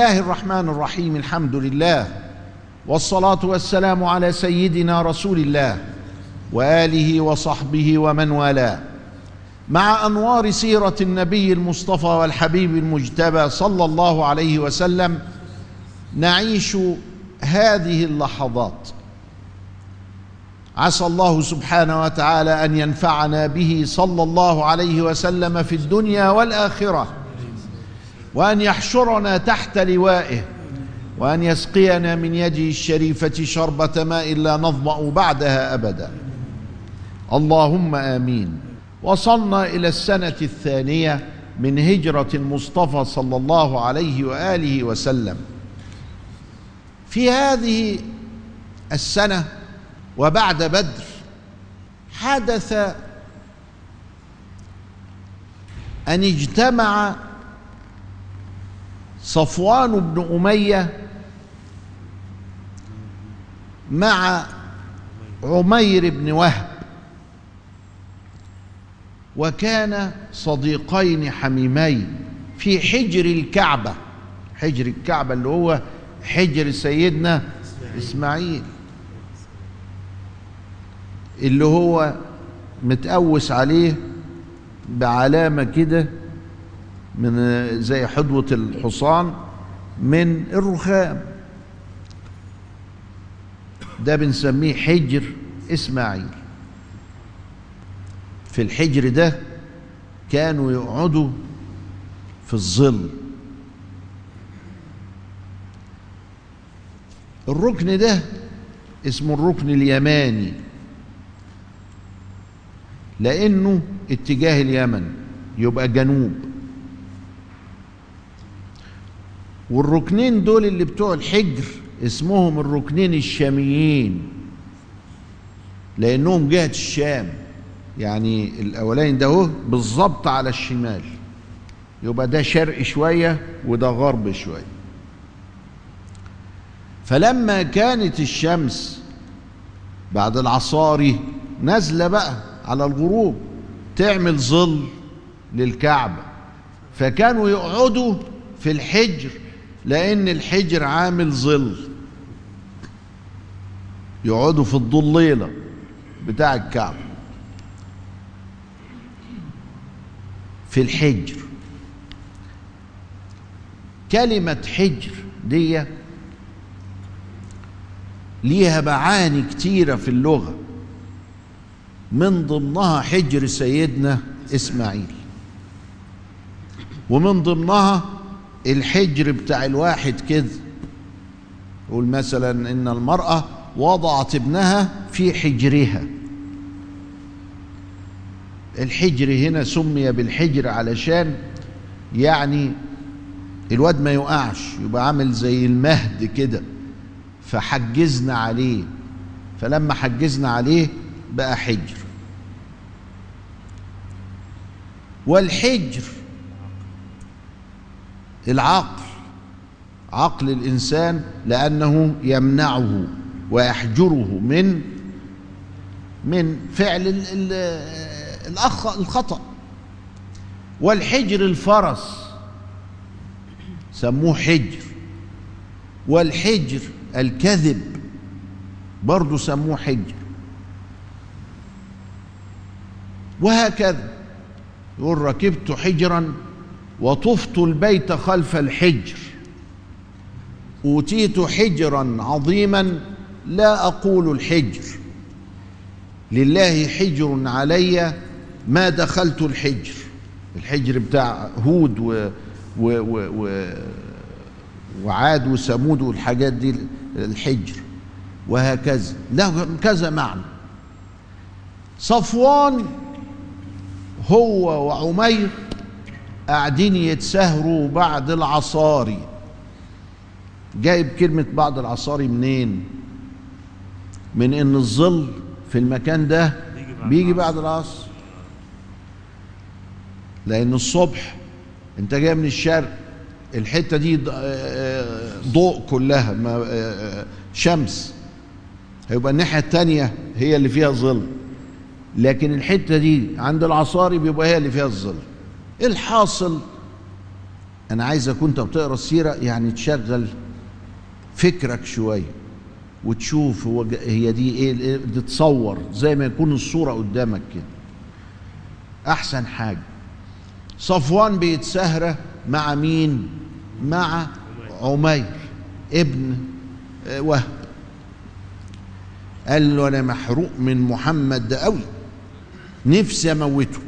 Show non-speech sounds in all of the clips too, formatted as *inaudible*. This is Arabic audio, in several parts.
الله الرحمن الرحيم الحمد لله والصلاة والسلام على سيدنا رسول الله وآله وصحبه ومن والاه. مع أنوار سيرة النبي المصطفى والحبيب المجتبى صلى الله عليه وسلم نعيش هذه اللحظات. عسى الله سبحانه وتعالى أن ينفعنا به صلى الله عليه وسلم في الدنيا والآخرة. وأن يحشرنا تحت لوائه وأن يسقينا من يده الشريفة شربة ماء لا نظمأ بعدها أبدا. اللهم آمين. وصلنا إلى السنة الثانية من هجرة المصطفى صلى الله عليه وآله وسلم. في هذه السنة وبعد بدر حدث أن اجتمع صفوان بن أمية مع عمير بن وهب وكان صديقين حميمين في حجر الكعبة حجر الكعبة اللي هو حجر سيدنا إسماعيل اللي هو متقوس عليه بعلامة كده من زي حدوة الحصان من الرخام. ده بنسميه حجر إسماعيل. في الحجر ده كانوا يقعدوا في الظل. الركن ده اسمه الركن اليماني لأنه اتجاه اليمن يبقى جنوب. والركنين دول اللي بتوع الحجر اسمهم الركنين الشاميين لأنهم جهة الشام. يعني الأولاني ده اهو بالظبط على الشمال. يبقى ده شرق شوية وده غرب شوية. فلما كانت الشمس بعد العصاري نازلة بقى على الغروب تعمل ظل للكعبة فكانوا يقعدوا في الحجر لأن الحجر عامل ظل. يقعدوا في الضليله بتاع الكعبة. في الحجر. كلمة حجر دي ليها معاني كتيرة في اللغة. من ضمنها حجر سيدنا إسماعيل. ومن ضمنها الحجر بتاع الواحد كده يقول مثلا إن المرأة وضعت ابنها في حجرها. الحجر هنا سمي بالحجر علشان يعني الواد ما يقعش يبقى عامل زي المهد كده. فحجزنا عليه. فلما حجزنا عليه بقى حجر. والحجر العقل عقل الإنسان لأنه يمنعه ويحجره من من فعل ال ال الأخ الخطأ. والحجر الفرس سموه حجر. والحجر الكذب برضه سموه حجر. وهكذا يقول ركبت حجرا وطفت البيت خلف الحجر. أوتيت حجرا عظيما لا أقول الحجر. لله حجر علي ما دخلت الحجر. الحجر بتاع هود و و و و وعاد وثمود والحاجات دي الحجر. وهكذا. له كذا معنى. صفوان هو وعمير قاعدين يتسهروا بعد العصاري. جايب كلمة بعد العصاري منين؟ من إن الظل في المكان ده بيجي بعد العصر. لأن الصبح أنت جاي من الشرق الحتة دي ضوء كلها شمس. هيبقى الناحية التانية هي اللي فيها ظل لكن الحتة دي عند العصاري بيبقى هي اللي فيها الظل. الحاصل. أنا عايزك وانت بتقرا السيره يعني تشغل فكرك شوية وتشوف هو هي دي إيه إيه- تتصور زي ما يكون الصورة قدامك كده. أحسن حاجة. صفوان بيتسهره مع مين؟ مع عمير ابن آه، وهب. قال له أنا محروق من محمد ده قوي نفسي أموته.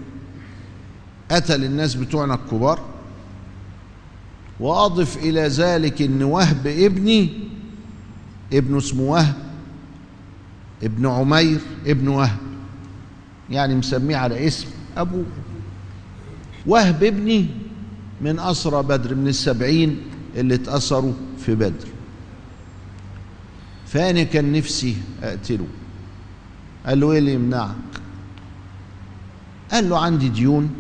قتل الناس بتوعنا الكبار وأضف إلى ذلك إن وهب ابني ابنه اسمه وهب ابن عمير ابن وهب يعني مسميه على اسم أبوه. وهب ابني من أسرى بدر من السبعين اللي اتأثروا في بدر. فأنا كان نفسي أقتله. قال له إيه اللي يمنعك؟ قال له عندي ديون.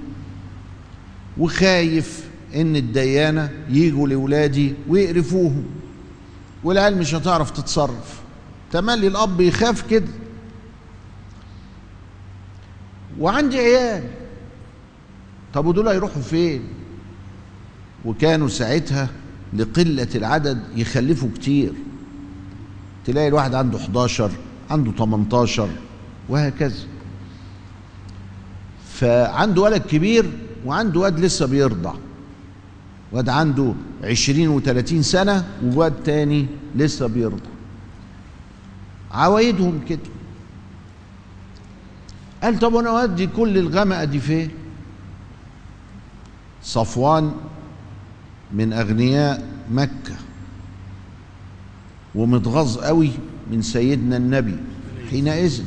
وخايف إن الديانة يجوا لاولادي ويقرفوهم والعيال مش هتعرف تتصرف. تملي الاب يخاف كده. وعندي عيال. طب ودول هيروحوا فين؟ وكانوا ساعتها لقلة العدد يخلفوا كتير. تلاقي الواحد عنده 11 عنده 18 وهكذا. فعنده ولد كبير وعنده واد لسه بيرضع واد عنده عشرين وثلاثين سنة وواد تاني لسه بيرضع عوايدهم كده. قال طب أنا أودي كل الغمقة دي فين؟ صفوان من أغنياء مكة. ومتغاظ قوي من سيدنا النبي حينئذ.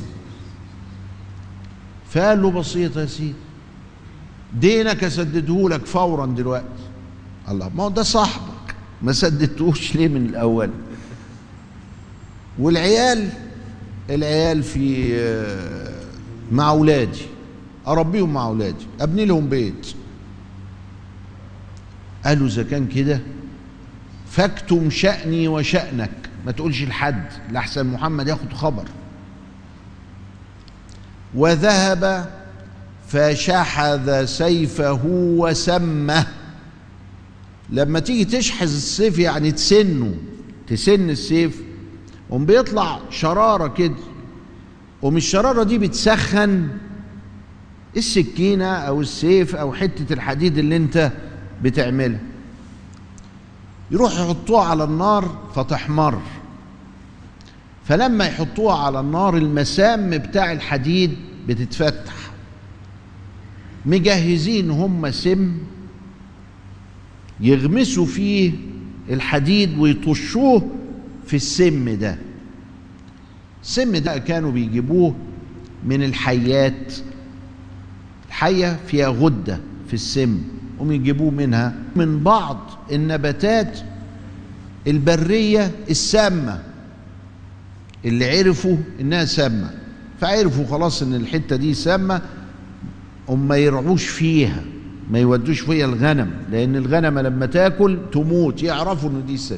فقال له بسيطة يا سيدي دينك اسدده لك فورا دلوقتي. الله ما هو ده صاحبك. ما سددتوش ليه من الأول؟ والعيال العيال في آه، مع أولادي. أربيهم مع أولادي. أبني لهم بيت. قالوا إذا كان كده فاكتم شأني وشأنك. ما تقولش لحد لحسن محمد ياخد خبر. وذهب فشحذ سيفه وسمه. لما تيجي تشحذ السيف يعني تسنه تسن السيف قوم بيطلع شرارة كده قوم الشرارة دي بتسخن السكينة أو السيف أو حتة الحديد اللي أنت بتعملها. يروح يحطوها على النار فتحمر. فلما يحطوها على النار المسام بتاع الحديد بتتفتح. مجهزين هم سم يغمسوا فيه الحديد ويطشوه في السم ده. السم ده كانوا بيجيبوه من الحيات. الحية فيها غدة في السم هم يجيبوه منها. من بعض النباتات البرية السامة اللي عرفوا إنها سامة. فعرفوا خلاص إن الحتة دي سامة هم ما يرعوش فيها ما يودوش فيها الغنم لأن الغنم لما تأكل تموت يعرفوا ان دي سم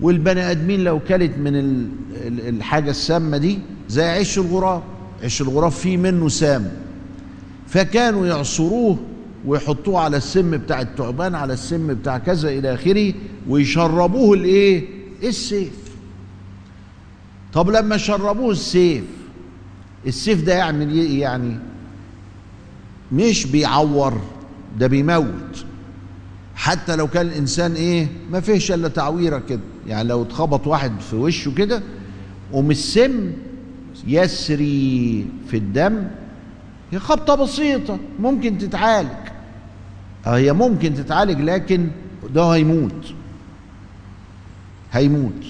والبني آدمين لو كلت من ال- ال- الحاجة السامة دي زي عش الغراب. عش الغراب فيه منه سام. فكانوا يعصروه ويحطوه على السم بتاع الثعبان على السم بتاع كذا إلى آخره ويشربوه الإيه؟ السيف. طب لما شربوه السيف السيف ده يعمل إيه؟ يعني مش بيعور ده بيموت. حتى لو كان الإنسان إيه ما فيهش إلا تعويرة كده. يعني لو اتخبط واحد في وشه كده السم يسري في الدم هي خبطة بسيطة ممكن تتعالج. آه هي ممكن تتعالج لكن ده هيموت. هيموت.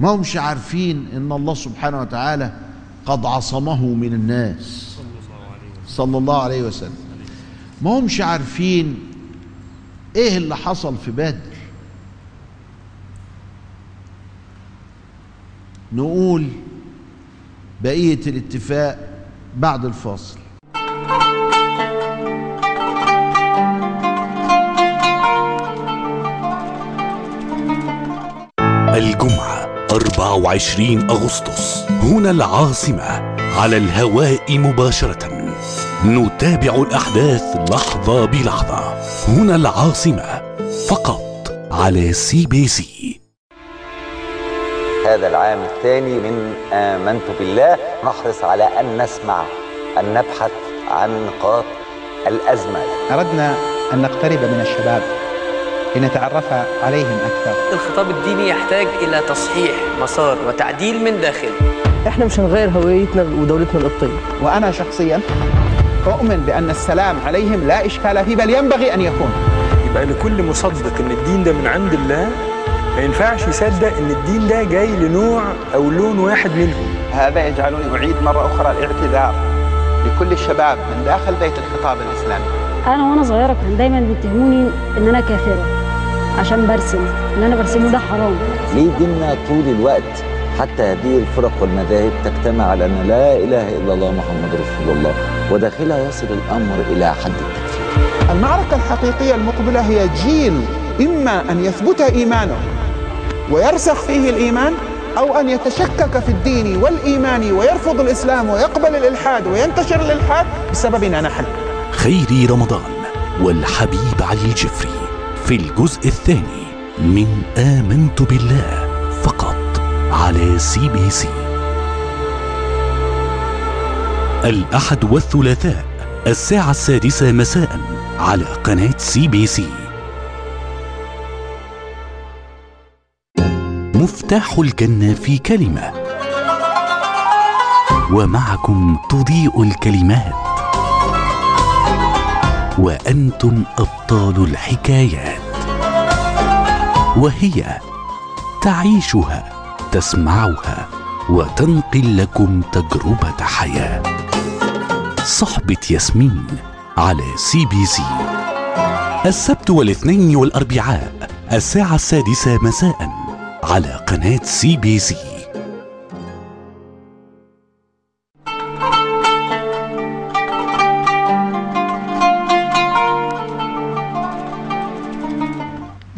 ما همش عارفين إن الله سبحانه وتعالى قد عصمه من الناس. صلى الله عليه وسلم. ما همش عارفين إيه اللي حصل في بدر. نقول بقية الاتفاق بعد الفاصل. الجمعة. 24 أغسطس. هنا العاصمة على الهواء مباشرة. نتابع الأحداث لحظة بلحظة. هنا العاصمة فقط على سي بي سي هذا العام الثاني من آمنت بالله. نحرص على أن نسمع أن نبحث عن نقاط الأزمة أردنا أن نقترب من الشباب. لنتعرف عليهم أكثر. الخطاب الديني يحتاج إلى تصحيح مسار وتعديل من داخل. إحنا مش هنغير هويتنا ودولتنا القبطية وأنا شخصيا أؤمن بأن السلام عليهم لا إشكال فيه بل ينبغي أن يكون. يبقى لكل مصدق إن الدين ده من عند الله ما ينفعش يصدق إن الدين ده جاي لنوع أو لون واحد منهم هذا يجعلني أعيد مرة أخرى الاعتذار لكل الشباب من داخل بيت الخطاب الإسلامي. أنا وأنا صغيرة كان دايما بيتهموني إن أنا كافرة. عشان برسم. اللي أنا برسمه ده حرام. ليه ديننا طول الوقت حتى هذه الفرق والمذاهب تجتمع على أن لا إله إلا الله محمد رسول الله؟ وداخلها يصل الأمر إلى حد التكفير. المعركة الحقيقية المقبلة هي جيل إما أن يثبت إيمانه ويرسخ فيه الإيمان أو أن يتشكك في الدين والإيمان ويرفض الإسلام ويقبل الإلحاد وينتشر الإلحاد بسببنا نحن. خيري رمضان والحبيب علي الجفري. في الجزء الثاني من آمنت بالله فقط على سي بي سي الأحد والثلاثاء الساعة السادسة مساء على قناة سي بي سي مفتاح الجنة في كلمة. ومعكم تضيء الكلمات. وأنتم أبطال الحكايات. وهي تعيشها تسمعها وتنقل لكم تجربة حياة. صحبة ياسمين على سي بي سي السبت والاثنين والأربعاء الساعة السادسة مساء على قناة سي بي سي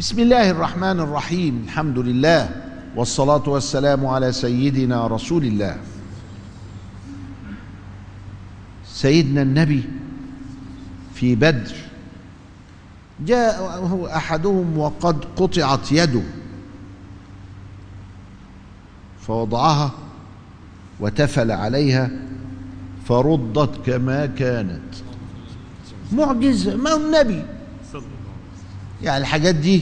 بسم الله الرحمن الرحيم. الحمد لله والصلاة والسلام على سيدنا رسول الله. سيدنا النبي في بدر. جاءه أحدهم وقد قطعت يده. فوضعها وتفل عليها فردت كما كانت. معجزة ما هو النبي؟ يعني الحاجات دي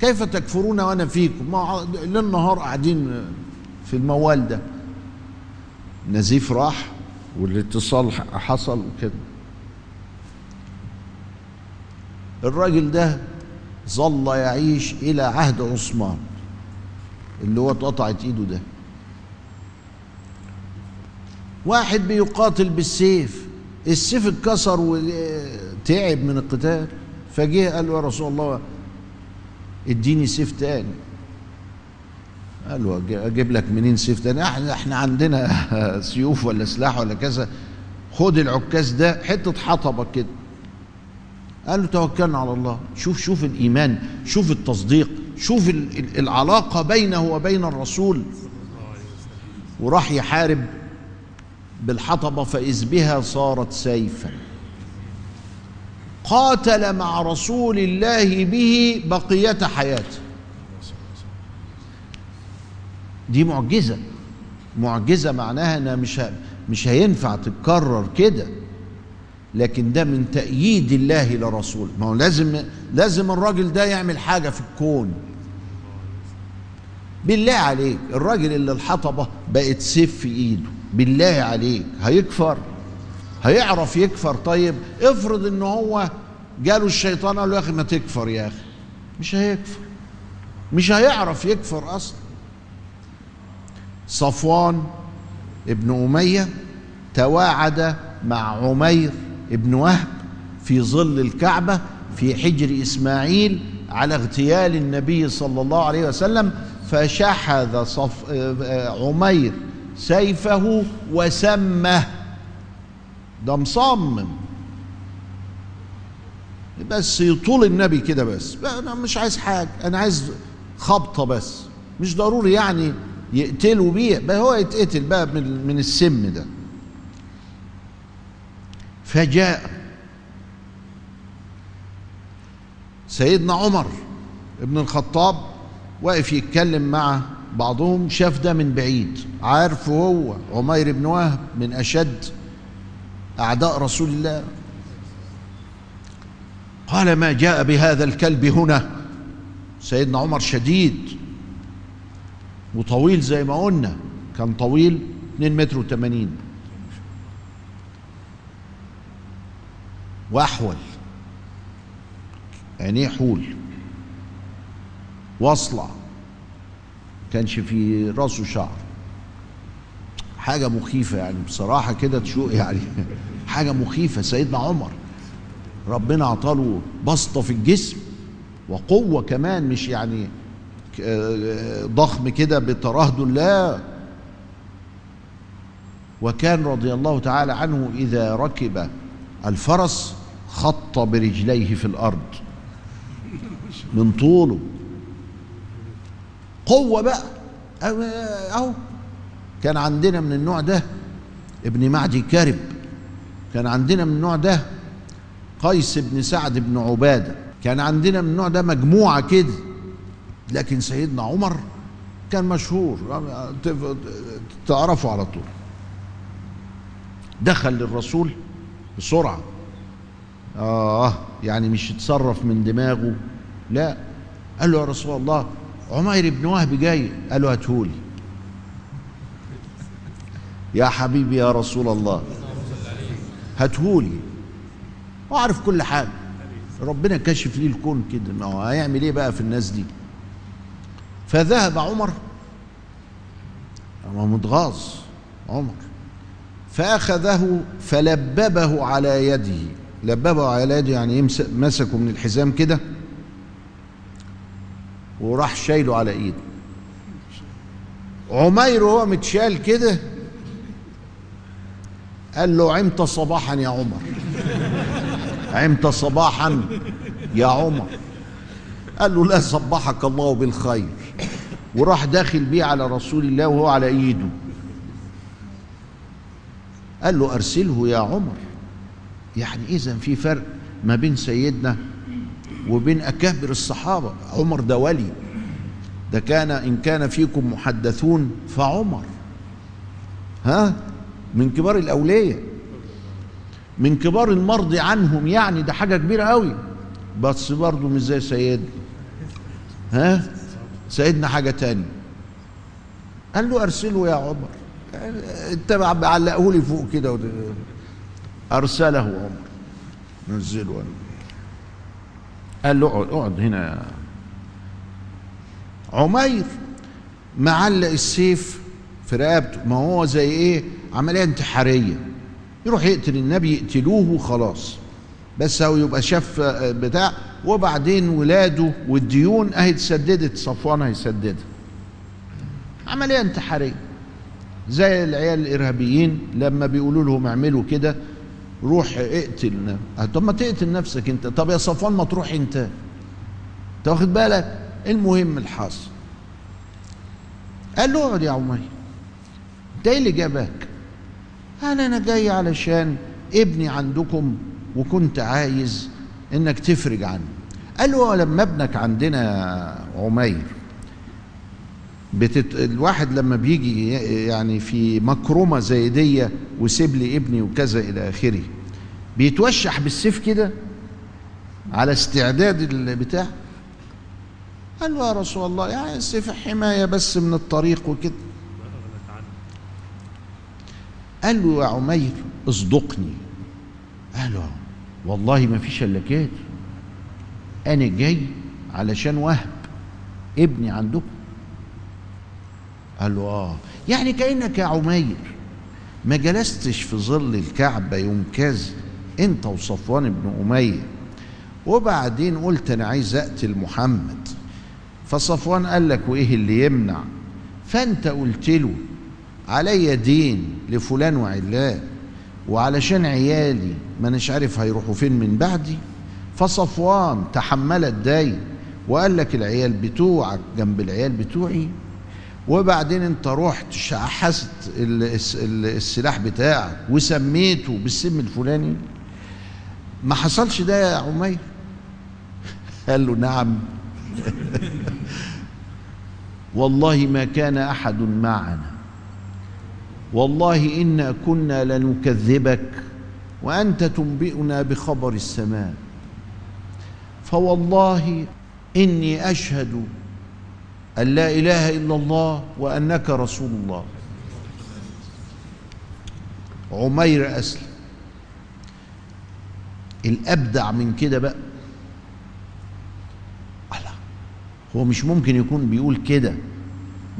كيف تكفرون وأنا فيكم؟ ما ليل نهار قاعدين في الموال ده. نزيف راح والاتصال حصل وكده. الراجل ده ظل يعيش إلى عهد عثمان اللي هو اتقطعت إيده ده. واحد بيقاتل بالسيف السيف اتكسر وتعب من القتال. فجه قال له يا رسول الله اديني سيف تاني. قال له أجيب لك منين سيف تاني؟ إحنا إحنا عندنا *laughs* سيوف ولا سلاح ولا كذا. خد العكاز ده حتة حطبة كده. قال له توكلنا على الله. شوف شوف الإيمان شوف التصديق شوف ال- ال- العلاقة بينه وبين الرسول. وراح يحارب بالحطبة فإذ بها صارت سيفا. قاتل مع رسول الله به بقية حياته. دي معجزة. معجزة معناها إنها مش مش هينفع تتكرر كده. لكن ده من تأييد الله لرسوله ما هو لازم لازم الراجل ده يعمل حاجة في الكون. بالله عليك. الراجل اللي الحطبة بقت سيف في إيده. بالله عليك. هيكفر؟ هيعرف يكفر؟ طيب افرض إن هو جاله الشيطان قال له يا أخي ما تكفر يا أخي. مش هيكفر. مش هيعرف يكفر أصلا. صفوان ابن أمية تواعد مع عمير ابن وهب في ظل الكعبة في حجر إسماعيل على اغتيال النبي صلى الله عليه وسلم فشحذ صف عمير سيفه وسمه. ده مصمم. بس يطول النبي كده بس. أنا مش عايز حاجة أنا عايز خبطة بس. مش ضروري يعني يقتلوا بيه بقى هو يتقتل بقى من من السم ده. فجاء سيدنا عمر ابن الخطاب واقف يتكلم مع بعضهم شاف ده من بعيد. عارف هو عمير بن وهب من أشد أعداء رسول الله. قال ما جاء بهذا الكلب هنا؟ سيدنا عمر شديد وطويل زي ما قلنا كان طويل 2 متر و80 وأحول عينيه حول واصلع كانش في راسه شعر. حاجة مخيفة يعني بصراحة كده تشوق يعني. *laughs* حاجة مخيفة سيدنا عمر. ربنا عطاله بسطة في الجسم وقوة كمان مش يعني ضخم كده بترهدل لا وكان رضي الله تعالى عنه إذا ركب الفرس خط برجليه في الأرض من طوله. قوة بقى. أهو كان عندنا من النوع ده ابن معدي كرب كان عندنا من النوع ده قيس بن سعد بن عبادة. كان عندنا من النوع ده مجموعة كده. لكن سيدنا عمر كان مشهور. تعرفوا على طول. دخل للرسول بسرعة. آه يعني مش يتصرف من دماغه. لا. قال له يا رسول الله عمير بن وهب جاي. قال له هاتهولي. يا حبيبي يا رسول الله. هاتهولي. وعارف كل حاجة. ربنا كشف ليه الكون كده. ما هو هيعمل إيه بقى في الناس دي؟ فذهب عمر. متغاظ عمر. فأخذه فلببه على يده. لببه على يده يعني مسكه من الحزام كده وراح شايله على إيده. عمير وهو متشال كده قال له عمت صباحا يا عمر. عمت صباحا يا عمر. قال له لا صبحك الله بالخير. وراح داخل بيه على رسول الله وهو على إيده. قال له أرسله يا عمر. يعني اذا في فرق ما بين سيدنا وبين أكابر الصحابة. عمر ده ولي. ده كان إن كان فيكم محدثون فعمر. ها؟ من كبار الأولياء. من كبار المرضي عنهم يعني ده حاجة كبيرة قوي. بس برضه مش زي سيدنا. ها؟ سيدنا حاجة تانية قال له أرسله يا عمر. أنت بعلقه لي فوق كده أرسله عمر. نزله. أنا. قال له اقعد اقعد هنا. عمير معلق السيف في رقبته. ما هو زي إيه؟ عملية انتحارية. يروح يقتل النبي يقتلوه وخلاص. بس هو يبقى شاف بتاع. وبعدين ولاده والديون أهي اتسددت صفوان هيسددها عملية انتحارية. زي العيال الإرهابيين لما بيقولوا لهم اعملوا كده روح اقتل طب ما تقتل نفسك انت. طب يا صفوان ما تروح انت. انت واخد بالك؟ المهم الحاصل. قال له اقعد يا عمير انت إيه اللي جابك. قال أنا جاي علشان ابني عندكم وكنت عايز إنك تفرج عنه قال له لما ابنك عندنا عمير بتت... الواحد لما بيجي يعني في مكرمة زي دي وسيب لي ابني وكذا إلى آخره بيتوشح بالسيف كده على استعداد البتاع؟ قال له يا رسول الله يعني السيف حماية بس من الطريق وكده. قال له يا عمير اصدقني. قال له والله ما فيش إلا كده. أنا جاي علشان وهب ابني عندكم. قال له آه. يعني كأنك يا عمير ما جلستش في ظل الكعبة يوم كذا أنت وصفوان بن أمية. وبعدين قلت أنا عايز أقتل محمد. فصفوان قال لك وإيه اللي يمنع؟ فأنت قلت له عليا دين لفلان وعلان وعلشان عيالي ما أناش عارف هيروحوا فين من بعدي. فصفوان تحمل الدين وقال لك العيال بتوعك جنب العيال بتوعي. وبعدين انت رحت شحست السلاح بتاعك وسميته بالسم الفلاني. ما حصلش ده يا عمير؟ *laughs* قال له نعم. *laughs* والله ما كان أحد معنا. والله إنا كنا لنكذبك وأنت تنبئنا بخبر السماء. فوالله إني أشهد أن لا إله إلا الله وأنك رسول الله. عمير أسلم. الأبدع من كده بقى. هو مش ممكن يكون بيقول كده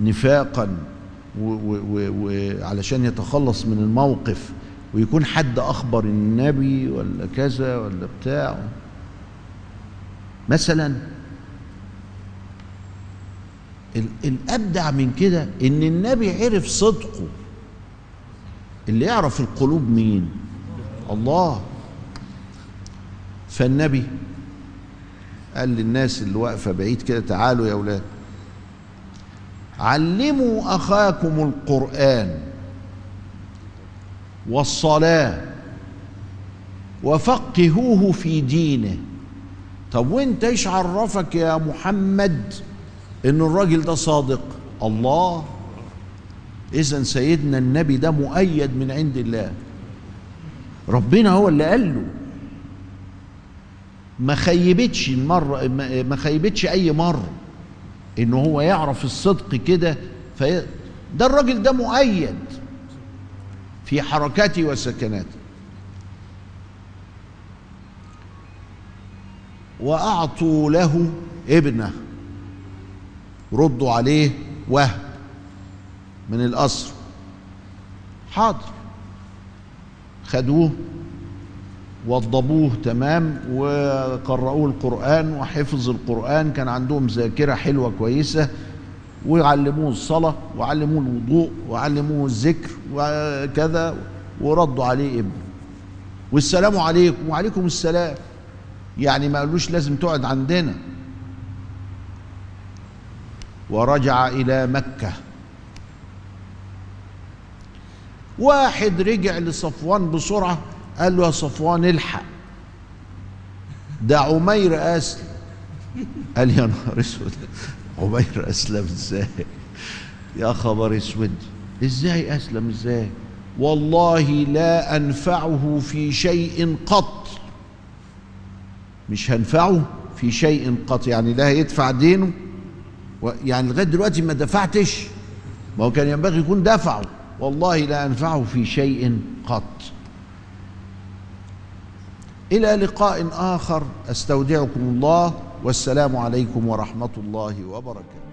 نفاقا. وعلشان يتخلص من الموقف ويكون حد أخبر النبي ولا كذا ولا بتاع. مثلا الأبدع من كده إن النبي عرف صدقه. اللي يعرف القلوب مين؟ الله. فالنبي قال للناس اللي واقفة بعيد كده تعالوا يا أولاد. علموا أخاكم القرآن والصلاة وفقهوه في دينه. طب وانت إيش عرفك يا محمد إن الراجل ده صادق؟ الله. إذا سيدنا النبي ده مؤيد من عند الله. ربنا هو اللي قال له. ما خيبتش المره ما خيبتش أي مره إن هو يعرف الصدق كده في ده الراجل ده مؤيد في حركاته وسكناته. وأعطوا له ابنه ردوا عليه وهب من الأسر حاضر. خدوه. وضبوه تمام وقرأوه القرآن وحفظ القرآن كان عندهم ذاكرة حلوة كويسة وعلموه الصلاة وعلموه الوضوء وعلموه الذكر وكذا وردوا عليه ابنه. والسلام عليكم وعليكم السلام. يعني ما قالوش لازم تقعد عندنا. ورجع إلى مكة. واحد رجع لصفوان بسرعة. قال له يا صفوان الحق. ده عمير أسلم. قال يا نهار أسود عمير أسلم إزاي؟ يا خبر أسود إزاي أسلم إزاي؟ والله لا أنفعه في شيء قط. مش هنفعه في شيء قط يعني لا هيدفع دينه. يعني لغاية دلوقتي ما دفعتش. ما هو كان ينبغي يكون دفعه. والله لا أنفعه في شيء قط. إلى لقاء آخر. أستودعكم الله والسلام عليكم ورحمة الله وبركاته.